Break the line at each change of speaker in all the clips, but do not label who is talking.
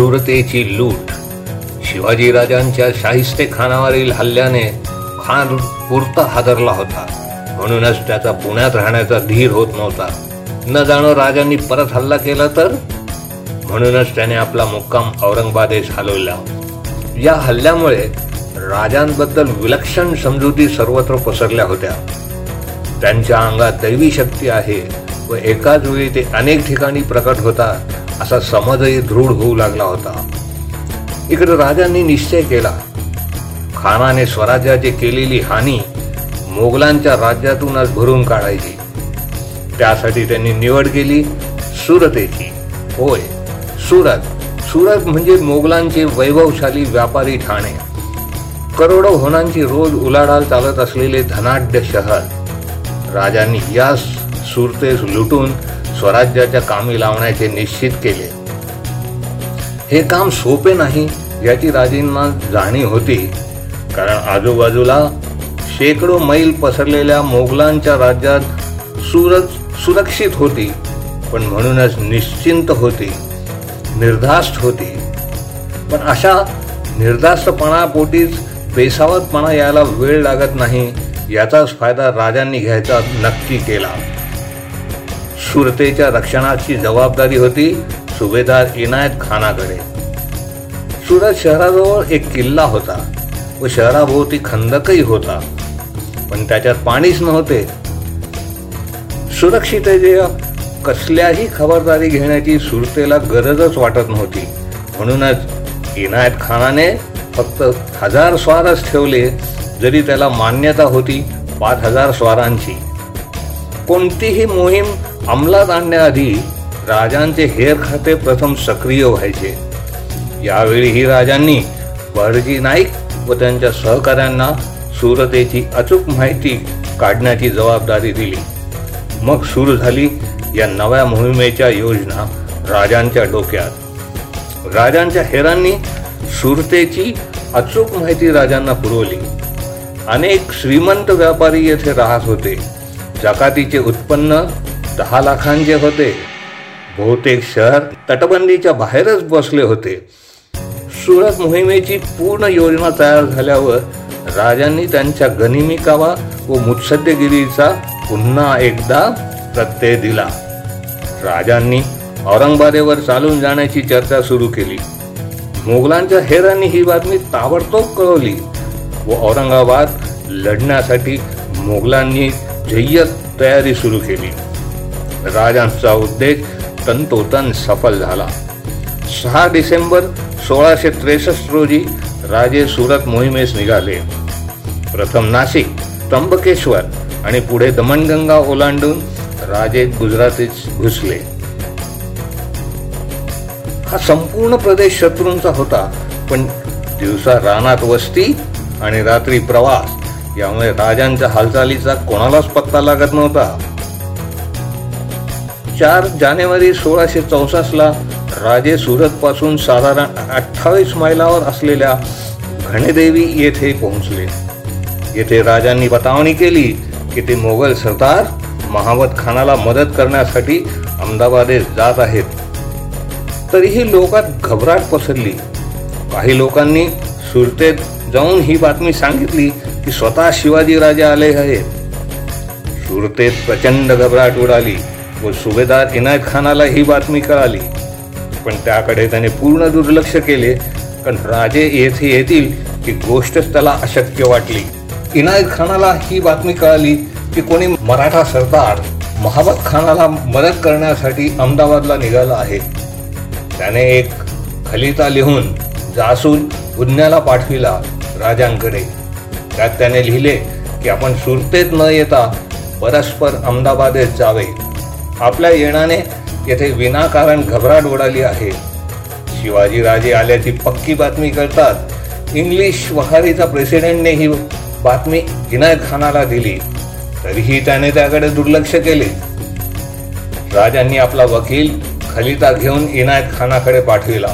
शूरतेची लूट. शिवाजीराजांच्या शाहिस्ते खानावरील हल्ल्याने खान पुरता हादरला होता. म्हणूनच त्याचा पुण्यात राहण्याचा धीर होत नव्हता. न जाणो राजांनी परत हल्ला केला तर? म्हणूनच त्याने आपला मुक्काम औरंगाबादेस हलवला. या हल्ल्यामुळे राजांबद्दल विलक्षण समजुती सर्वत्र पसरल्या होत्या. त्यांच्या अंगात दैवी शक्ती आहे व एकाच वेळी ते अनेक ठिकाणी प्रकट होतात असा समजही दृढ होऊ लागला होता. इकडे राजांनी निश्चय केला. खानाने स्वराज्याची केलेली हानी मोगलांच्या राज्यातूनच भरून काढायची. त्यासाठी त्यांनी निवड केली सुरतेची. होय सुरत. सुरत म्हणजे मोगलांचे वैभवशाली व्यापारी ठाणे. करोडो होणांची रोज उलाढाल चालत असलेले धनाढ्य शहर. राजांनी या सुरतेस लुटून स्वराज्याच्या कामी लावण्याचे निश्चित केले. हे काम सोपे नाही याची राजेंना जाणीव होती. कारण आजूबाजूला शेकडो मैल पसरलेल्या मोगलांच्या राज्यात सुरज सुरक्षित होती. पण म्हणूनच निश्चिंत होती. निर्धास्त होती. पण अशा निर्धास्तपणापोटीच बेसावतपणा यायला वेळ लागत नाही याचाच फायदा राजांनी घ्यायचा नक्की केला. सुरतेच्या रक्षणाची जबाबदारी होती सुभेदार इनायत खानाकडे. सुरत शहराजवळ एक किल्ला होता व शहराभोवती खंदकही होता पण त्याच्यात पाणीच नव्हते. सुरक्षिततेच्या कसल्याही खबरदारी घेण्याची सुरतेला गरजच वाटत नव्हती. म्हणूनच इनायत खानाने फक्त हजार स्वारच ठेवले जरी त्याला मान्यता होती पाच हजार स्वारांची. कोणतीही मोहीम अंमलात आणण्याआधी राजांचे हेर खाते प्रथम सक्रिय व्हायचे. यावेळीही राजांनी बहरजी नाईक व त्यांच्या सहकाऱ्यांना सुरतेची अचूक माहिती काढण्याची जबाबदारी दिली. मग सुरू झाली या नव्या मोहिमेच्या योजना राजांच्या डोक्यात. राजांच्या हेरांनी सुरतेची अचूक माहिती राजांना पुरवली. अनेक श्रीमंत व्यापारी येथे राहत होते. जकातीचे उत्पन्न दहा लाखांचे होते. बहुतेक शहर तटबंदीच्या बाहेरच बसले होते. सुरत मोहिमेची पूर्ण योजना तयार झाल्यावर राजांनी त्यांच्या गनिमी कावा व मुत्सद्यगिरीचा पुन्हा एकदा प्रत्यय दिला. राजांनी औरंगाबादेवर चालून जाण्याची चर्चा सुरू केली. मोगलांच्या हेरांनी ही बातमी ताबडतोब कळवली व औरंगाबाद लढण्यासाठी मोगलांनी जय्यत तयारी सुरू केली. राजांचा उद्देश तंतोतन सफल झाला. सहा डिसेंबर सोळाशे त्रेसष्ट रोजी राजे सुरत मोहिमेस निघाले. प्रथम नाशिक त्र्यंबकेश्वर आणि पुढे दमणगंगा ओलांडून राजे गुजरातीत घुसले. हा संपूर्ण प्रदेश शत्रूंचा होता पण दिवसा रानात वस्ती आणि रात्री प्रवास यामुळे राजांच्या हालचालीचा कोणालाच पत्ता लागत नव्हता. चार जानेवारी सोळाशे चौसष्टला राजे सुरतपासून साधारण अठ्ठावीस मैलावर असलेल्या घणेदेवी येथे पोहोचले. येथे राजांनी बतावणी केली की ते मोगल सरदार महावत खानाला मदत करण्यासाठी अहमदाबादेस जात आहेत. तरीही लोकात घबराट पसरली. काही लोकांनी सुरतेत जाऊन ही बातमी सांगितली की स्वतः शिवाजी राजे आले आहेत. सुरतेत प्रचंड घबराट उडाली. व सुभेदार इनायत खानाला ही बातमी कळाली. पण त्याकडे त्याने पूर्ण दुर्लक्ष केले कारण राजे येथे येतील ही गोष्टच त्याला अशक्य वाटली. इनायत खानाला ही बातमी कळाली की कोणी मराठा सरदार महाबत खानाला मदत करण्यासाठी अहमदाबादला निघाला आहे. त्याने एक खलिता लिहून जासून गुन्ह्याला पाठविला राजांकडे. त्यात त्याने लिहिले की आपण सुरतेत न येता परस्पर अहमदाबादेत जावे. आपल्या येण्याने येथे विनाकारण घबराट उडाली आहे. शिवाजी राजे आल्याची पक्की बातमी करतात इंग्लिश वखारीचा प्रेसिडेंटने ही बातमी इनायत खानाला दिली. तरीही त्याने त्याकडे दुर्लक्ष केले. राजांनी आपला वकील खलिता घेऊन इनायत खानाकडे पाठविला.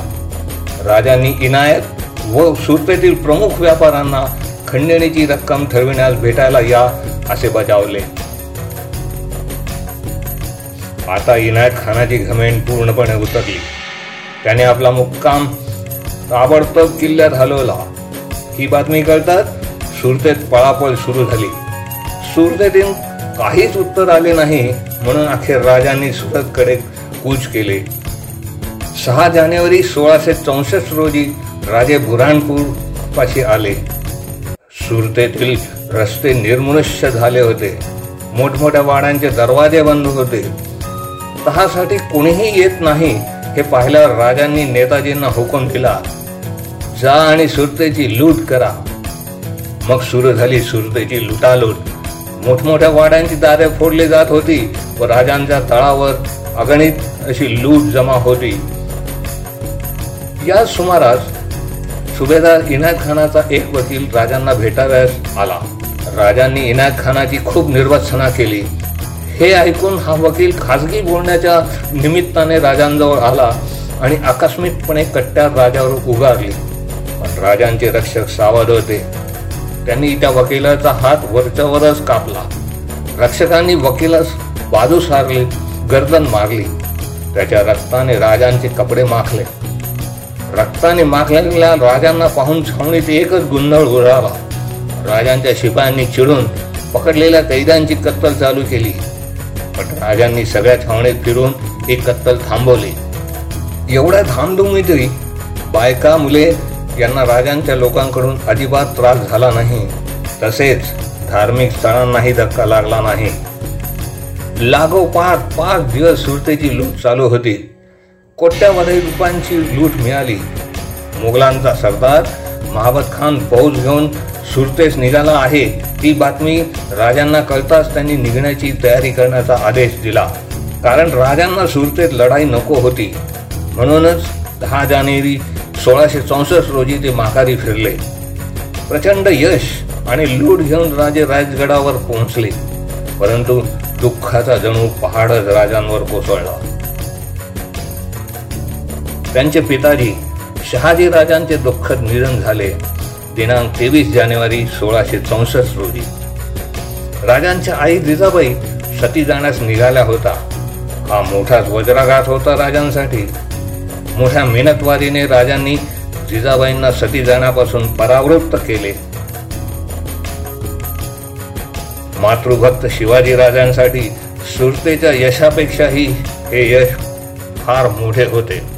राजांनी इनायत व सुरतेतील प्रमुख व्यापाऱ्यांना खंडणीची रक्कम ठरविण्यास भेटायला या असे बजावले. आता इनायत खानाची घमेंड पूर्णपणे उतरली. त्याने आपला मुक्काम ताबडतोब किल्ल्यात हलवला. ही बातमी कळतात सुरतेत पळापळ सुरू झाली. सुरतेतून काहीच उत्तर आले नाही म्हणून अखेर राजांनी सुरतकडे कूच केले. सहा जानेवारी सोळाशे चौसष्ट रोजी राजे बुऱ्हाणपूर पाशी आले. सुरतेतील रस्ते निर्मनुष्य झाले होते. मोठमोठ्या वाड्यांचे दरवाजे बंद होते. तहासाठी कोणीही येत नाही हे पाहिल्यावर राजांनी नेताजींना हुकूम दिला जा आणि सुरतेची लूट करा. मग सुरू झाली सुरतेची लुटालूट. मोठमोठ्या वाड्यांची दारे फोडली जात होती व राजांच्या तळावर अगणित अशी लूट जमा होती. या सुमारास सुभेदार इनायत खानाचा एक वकील राजांना भेटाव्यास आला. राजांनी इनायत खानाची खूप निर्वासना केली. हे ऐकून हा वकील खाजगी बोलण्याच्या निमित्ताने राजांजवळ आला आणि आकस्मिकपणे कट्ट्यात राजावर उगारली. पण राजांचे रक्षक सावध होते. त्यांनी त्या वकिलाचा हात वरच्यावरच कापला. रक्षकांनी वकिलास बाजू सारली गर्दन मारली. त्याच्या रक्ताने राजांचे कपडे माखले. रक्ताने माखलेल्या राजांना पाहून छावणीत एकच गुंधळ उडाला. राजांच्या शिपायांनी चिडून पकडलेल्या कैद्यांची कत्तल चालू केली. पण राजांनी सगळ्या छावणीत फिरून एक कत्तल थांबवली. एवढ्या धामधुमीतही बायका मुले यांना राजांच्या लोकांकडून अजिबात त्रास झाला नाही. तसेच धार्मिक स्थळांनाही धक्का लागला नाही. लागोपाठ पाच दिवस सुरतेची लूट चालू होती. कोट्यावधी रुपयांची लूट मिळाली. मुघलांचा सरदार महाबत खान फौज घेऊन सुरतेस निघाला आहे. ती बातमी राजांना कळताच त्यांनी निघण्याची तयारी करण्याचा आदेश दिला. कारण राजांना सुरतेत लढाई नको होती. म्हणूनच दहा जानेवारी सोळाशे चौसष्ट रोजी ते माघारी फिरले. प्रचंड यश आणि लूट घेऊन राजे राजगडावर पोहोचले. परंतु दुःखाचा जणू पहाडच राजांवर कोसळला. त्यांचे पिताजी शहाजी राजांचे दुःखद निधन झाले. दिनांक तेवीस जानेवारी सोळाशे चौसष्ट रोजी. राजांच्या आई जिजाबाई सती जाण्यास निघाल्या होता. हा मोठाच वज्राघात होता राजांसाठी. मोठ्या मेहनतवारीने राजांनी जिजाबाईंना सती जाण्यापासून परावृत्त केले. मातृभक्त शिवाजी राजांसाठी सुरतेच्या यशापेक्षाही हे यश फार मोठे होते.